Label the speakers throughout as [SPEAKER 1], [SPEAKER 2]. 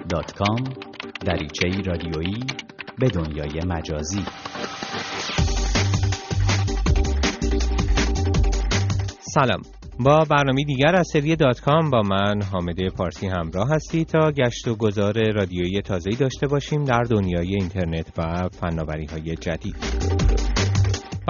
[SPEAKER 1] facebook.com دریچه رادیویی به دنیای مجازی.
[SPEAKER 2] سلام. با برنامه دیگر از سری دات کام با من حامده پارسی همراه هستی تا گشت و گذار رادیویی تازه‌ای داشته باشیم در دنیای اینترنت و فناوری های جدید.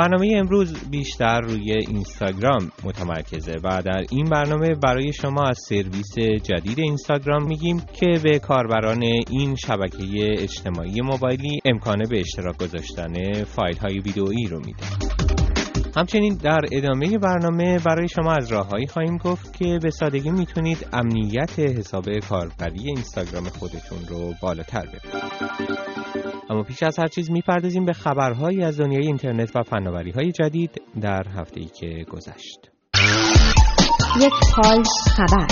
[SPEAKER 2] برنامه امروز بیشتر روی اینستاگرام متمرکزه و در این برنامه برای شما از سرویس جدید اینستاگرام میگیم که به کاربران این شبکه اجتماعی موبایلی امکان به اشتراک گذاشتن فایل های ویدئویی رو میده. همچنین در ادامه برنامه برای شما از راههایی خواهیم گفت که به سادگی می‌تونید امنیت حساب کاربری اینستاگرام خودتون رو بالاتر ببرید. اما پیش از هر چیز می‌پردازیم به خبرهایی از دنیای اینترنت و فناوری های جدید در هفته ای که گذشت.
[SPEAKER 3] یک پال خبر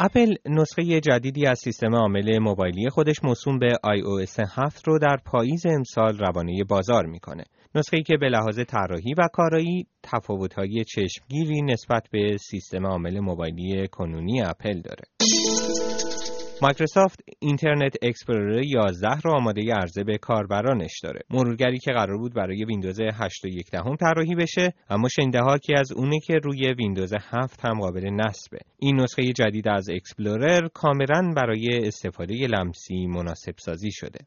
[SPEAKER 2] اپل نسخه جدیدی از سیستم عامل موبایلی خودش موسوم به iOS 7 رو در پاییز امسال روانه بازار می‌کنه. نسخه ای که به لحاظ طراحی و کارایی تفاوت‌های چشمگیری نسبت به سیستم عامل موبایلی کنونی اپل داره. مایکروسافت اینترنت اکسپلورر 11 رو آماده عرضه به کاربرانش داره. مرورگری که قرار بود برای ویندوز 8 و 1 دهم طراحی بشه، اما شنیده ها حاکی از اونه که روی ویندوز 7 هم قابل نصبه. این نسخه جدید از اکسپلورر کاملا برای استفاده لمسی مناسب سازی شده.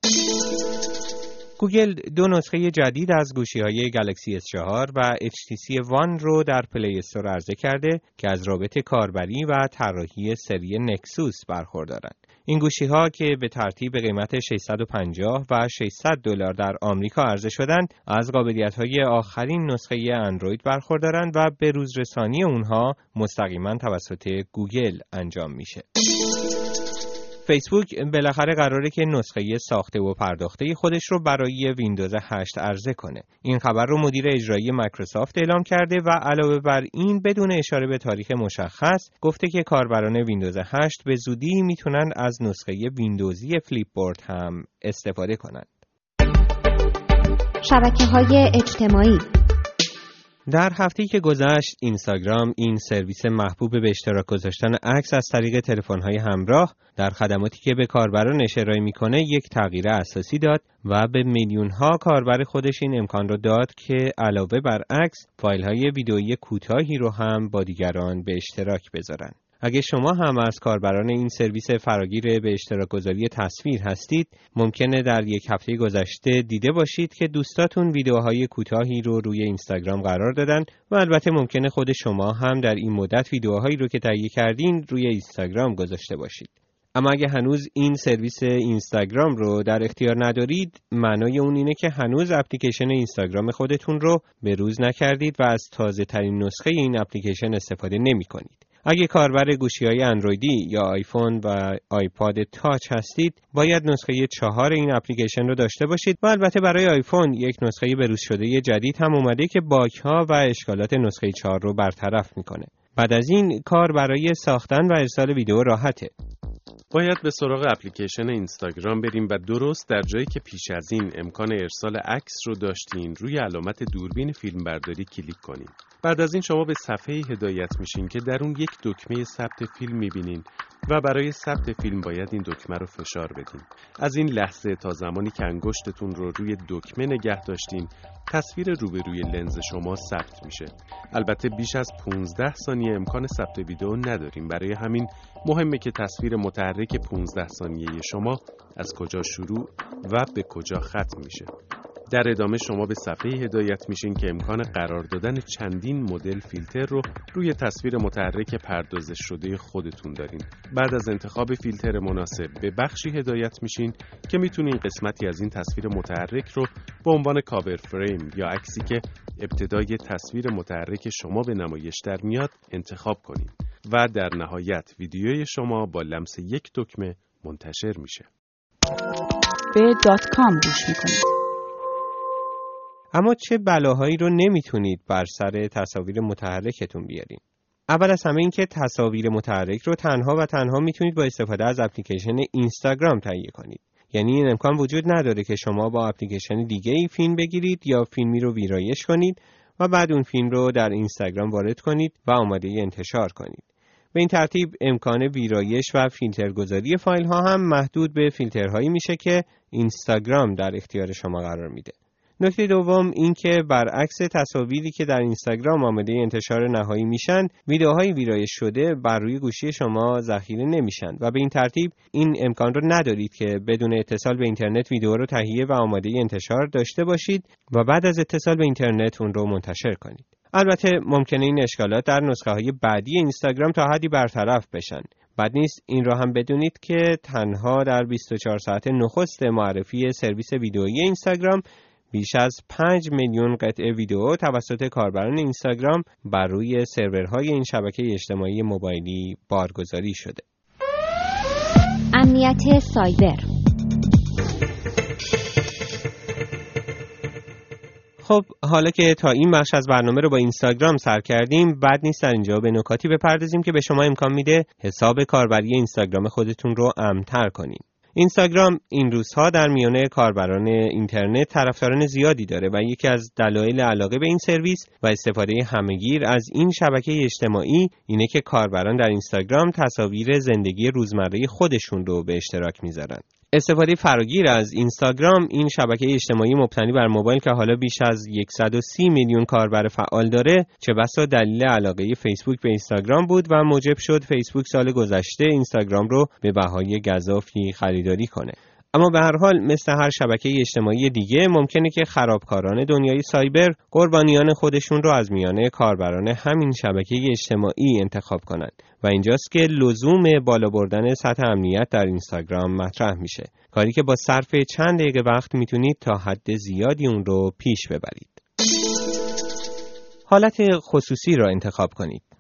[SPEAKER 2] گوگل دو نسخه جدید از گوشی های گلکسی S4 و HTC One رو در Play Store عرضه کرده که از رابط کاربری و طراحی سری نکسوس برخوردارند. این گوشی ها که به ترتیب قیمت 650 و 600 دلار در آمریکا عرضه شدند از قابلیت های آخرین نسخه اندروید برخوردارند و به روزرسانی اونها مستقیما توسط گوگل انجام میشه. فیسبوک بالاخره قراره که نسخه ساخته و پرداخته خودش رو برای ویندوز 8 عرضه کنه. این خبر رو مدیر اجرایی مایکروسافت اعلام کرده و علاوه بر این بدون اشاره به تاریخ مشخص گفته که کاربران ویندوز 8 به زودی می‌تونن از نسخه ویندوزی Flipboard هم استفاده کنند.
[SPEAKER 3] شبکه های اجتماعی
[SPEAKER 2] در هفته که گذشت اینستاگرام این سرویس محبوب به اشتراک گذاشتن عکس از طریق تلفن‌های همراه در خدماتی که به کاربرانش ارائه می‌کنه یک تغییر اساسی داد و به میلیون ها کاربر خودش این امکان رو داد که علاوه بر عکس فایل های ویدئویی کوتاهی رو هم با دیگران به اشتراک بذارن. اگه شما هم از کاربران این سرویس فراگیر به اشتراک گذاری تصویر هستید ممکنه در یک هفته گذشته دیده باشید که دوستاتون ویدیوهای کوتاهی رو روی اینستاگرام قرار دادن و البته ممکنه خود شما هم در این مدت ویدیوهایی رو که تهیه کردین روی اینستاگرام گذاشته باشید اما اگه هنوز این سرویس اینستاگرام رو در اختیار ندارید معنای اون اینه که هنوز اپلیکیشن اینستاگرام خودتون رو به روز نکردید و از تازه ترین نسخه این اپلیکیشن استفاده نمی کنید. اگه کاربر گوشی های اندرویدی یا آیفون و آیپاد تاچ هستید باید نسخه چهار این اپلیکیشن رو داشته باشید و البته برای آیفون یک نسخه بروز شده جدید هم اومده که باک ها و اشکالات نسخه چهار رو برطرف می‌کنه. بعد از این کار برای ساختن و ارسال ویدیو راحته.
[SPEAKER 4] باید به سراغ اپلیکیشن اینستاگرام بریم و درست در جایی که پیش از این امکان ارسال عکس رو داشتین روی علامت دوربین فیلمبرداری کلیک کنیم. بعد از این شما به صفحه هدایت میشین که در اون یک دکمه ثبت فیلم می‌بینین و برای ثبت فیلم باید این دکمه رو فشار بدین. از این لحظه تا زمانی که انگشتتون رو روی دکمه نگه داشتین تصویر روبروی لنز شما ثبت میشه. البته بیش از 15 ثانیه امکان ثبت ویدئو نداریم برای همین مهمه که تصویر متحرک 15 ثانیه شما از کجا شروع و به کجا ختم میشه. در ادامه شما به صفحه هدایت میشین که امکان قرار دادن چندین مدل فیلتر رو روی تصویر متحرک پردازش شده خودتون دارین. بعد از انتخاب فیلتر مناسب به بخشی هدایت میشین که می‌تونین قسمتی از این تصویر متحرک رو به عنوان کاور فریم یا عکسی که ابتدای تصویر متحرک شما به نمایش در میاد انتخاب کنین و در نهایت ویدیوی شما با لمس یک دکمه منتشر میشه.
[SPEAKER 3] به گوش می‌کنید.
[SPEAKER 2] اما چه بلاهایی رو نمی‌تونید بر سر تصاویر متحرکتون بیارین؟ اول از همه اینکه تصاویر متحرک رو تنها و تنها می‌تونید با استفاده از اپلیکیشن اینستاگرام تهیه کنید. یعنی این امکان وجود نداره که شما با اپلیکیشن دیگه ای فیلم بگیرید یا فیلمی رو ویرایش کنید و بعد اون فیلم رو در اینستاگرام وارد کنید و آماده انتشار کنید. به این ترتیب امکان ویرایش و فیلترگذاری فایل ها هم محدود به فیلترهایی میشه که اینستاگرام در اختیار شما قرار میده. نکته دوم این که برعکس تصاویری که در اینستاگرام آماده انتشار نهایی میشن ویدیوهای ویرایش شده بر روی گوشی شما ذخیره نمیشن و به این ترتیب این امکان رو ندارید که بدون اتصال به اینترنت ویدیو رو تهیه و آماده انتشار داشته باشید و بعد از اتصال به اینترنت اون رو منتشر کنید. البته ممکنه این اشکالات در نسخه های بعدی اینستاگرام تا حدی برطرف بشن. بد نیست این را هم بدونید که تنها در 24 ساعت نخست معرفی سرویس ویدئویی اینستاگرام بیش از 5 میلیون قطعه ویدیو توسط کاربران اینستاگرام بر روی سرورهای این شبکه اجتماعی موبایلی بارگذاری شده.
[SPEAKER 5] امنیت سایبر
[SPEAKER 2] خب حالا که تا این بخش از برنامه رو با اینستاگرام سر کردیم بعد نیست در اینجا به نکاتی بپردازیم که به شما امکان میده حساب کاربری اینستاگرام خودتون رو امتر کنیم اینستاگرام این روزها در میانه کاربران اینترنت طرفداران زیادی داره و یکی از دلایل علاقه به این سرویس و استفاده همگیر از این شبکه اجتماعی اینه که کاربران در اینستاگرام تصاویر زندگی روزمره خودشون رو به اشتراک می‌ذارن. استفاده فراگیر از اینستاگرام این شبکه اجتماعی مبتنی بر موبایل که حالا بیش از 130 میلیون کاربر فعال داره چه بسا دلیل علاقه فیسبوک به اینستاگرام بود و موجب شد فیسبوک سال گذشته اینستاگرام رو به بهای گذافی خریداری کنه. اما به هر حال مثل هر شبکه اجتماعی دیگه ممکنه که خرابکاران دنیای سایبر قربانیان خودشون رو از میانه کاربران همین شبکه اجتماعی انتخاب کنند. و اینجاست که لزوم بالا بردن سطح امنیت در اینستاگرام مطرح میشه. کاری که با صرف چند دقیقه وقت می‌تونید تا حد زیادی اون رو پیش ببرید. حالت خصوصی را انتخاب کنید.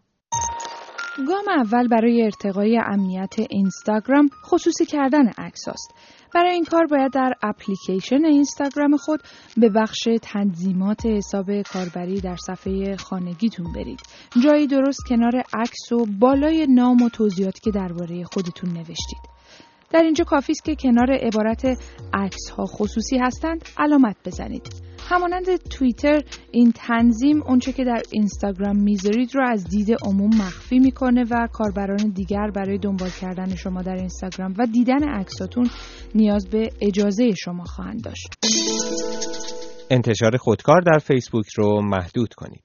[SPEAKER 3] گام اول برای ارتقای امنیت اینستاگرام خصوصی کردن عکس است. برای این کار باید در اپلیکیشن اینستاگرام خود به بخش تنظیمات حساب کاربری در صفحه خانگیتون برید. جایی درست کنار عکس و بالای نام و توضیحاتی که درباره خودتون نوشتید. در اینجا کافی است که کنار عبارت عکس ها خصوصی هستند علامت بزنید. همانند توییتر این تنظیم اونچه که در اینستاگرام می‌ذارید رو از دید عموم مخفی می‌کنه و کاربران دیگر برای دنبال کردن شما در اینستاگرام و دیدن عکساتون نیاز به اجازه شما خواهند داشت.
[SPEAKER 2] انتشار خودکار در فیسبوک رو محدود کنید.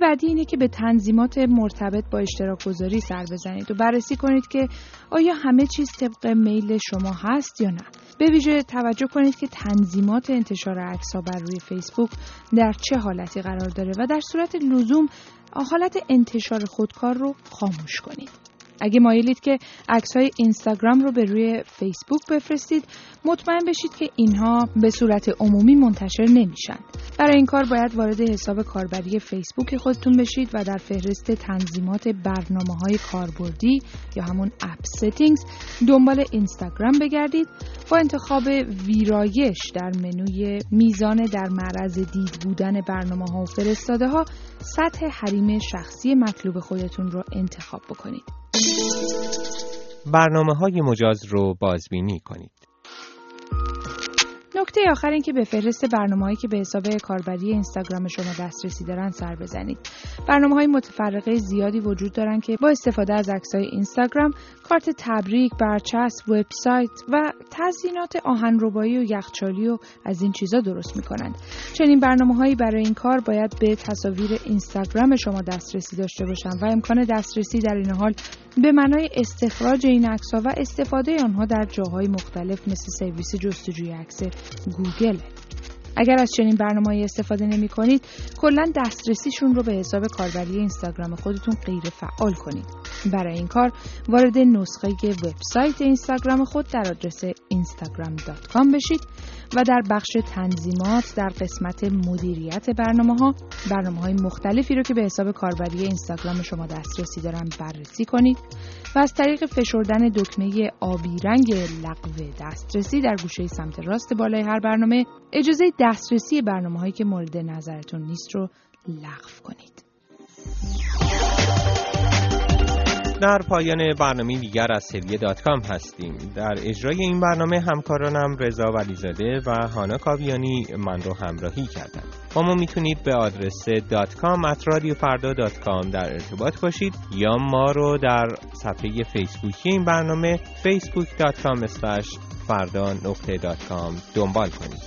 [SPEAKER 3] بعدی اینه که به تنظیمات مرتبط با اشتراک گذاری سر بزنید و بررسی کنید که آیا همه چیز طبق میل شما هست یا نه. به ویژه توجه کنید که تنظیمات انتشار عکس بر روی فیسبوک در چه حالتی قرار داره و در صورت لزوم حالت انتشار خودکار رو خاموش کنید. اگه مایلید که عکس های اینستاگرام رو به روی فیسبوک بفرستید مطمئن بشید که اینها به صورت عمومی منتشر نمیشن. برای این کار باید وارد حساب کاربری فیسبوک خودتون بشید و در فهرست تنظیمات برنامه های کاربردی یا همون App Settings دنبال اینستاگرام بگردید. با انتخاب ویرایش در منوی میزان در معرض دید بودن برنامه ها و فرستاده ها سطح حریم شخصی مطلوب خودتون رو انتخاب بکنید.
[SPEAKER 2] برنامه های مجاز رو بازبینی کنید.
[SPEAKER 3] نکته آخر این که به فهرست برنامه‌هایی که به حساب کاربری اینستاگرام شما دسترسی دارن سر بزنید. برنامه های متفرقه زیادی وجود دارن که با استفاده از عکس‌های اینستاگرام، کارت تبریک، برچسب، وبسایت و تزیینات آهنربایی و یخچالی و از این چیزا درست می‌کنند. چنین برنامه‌هایی برای این کار باید به تصاویر اینستاگرام شما دسترسی داشته باشند و امکان دسترسی در این حال به معنای استخراج این عکس‌ها و استفاده آنها در جاهای مختلف مثل سرویس جستجوی عکس گوگل. اگر از چنین برنامه‌ای استفاده نمی کنید کلا دسترسیشون رو به حساب کاربری اینستاگرام خودتون غیر فعال کنید. برای این کار وارد نسخه وبسایت اینستاگرام خود در آدرس instagram.com بشید و در بخش تنظیمات در قسمت مدیریت برنامه ها برنامه های مختلفی رو که به حساب کاربری اینستاگرام شما دسترسی دارن بررسی کنید و از طریق فشردن دکمه آبی رنگ لغو دسترسی در گوشه سمت راست بالای هر برنامه اجازه دسترسی برنامه هایی که مورد نظرتون نیست رو لغو کنید.
[SPEAKER 2] در پایان برنامه دیگر از سری دات کام هستیم. در اجرای این برنامه همکارانم رضا ولیزاده و هانا کاویانی من رو همراهی کردند. با ما می‌تونید به آدرس دات کام فردا دات کام در ارتباط باشید یا ما رو در صفحه فیسبوکی این برنامه فیسبوک دات کام فردا نقطه دات کام دنبال کنید.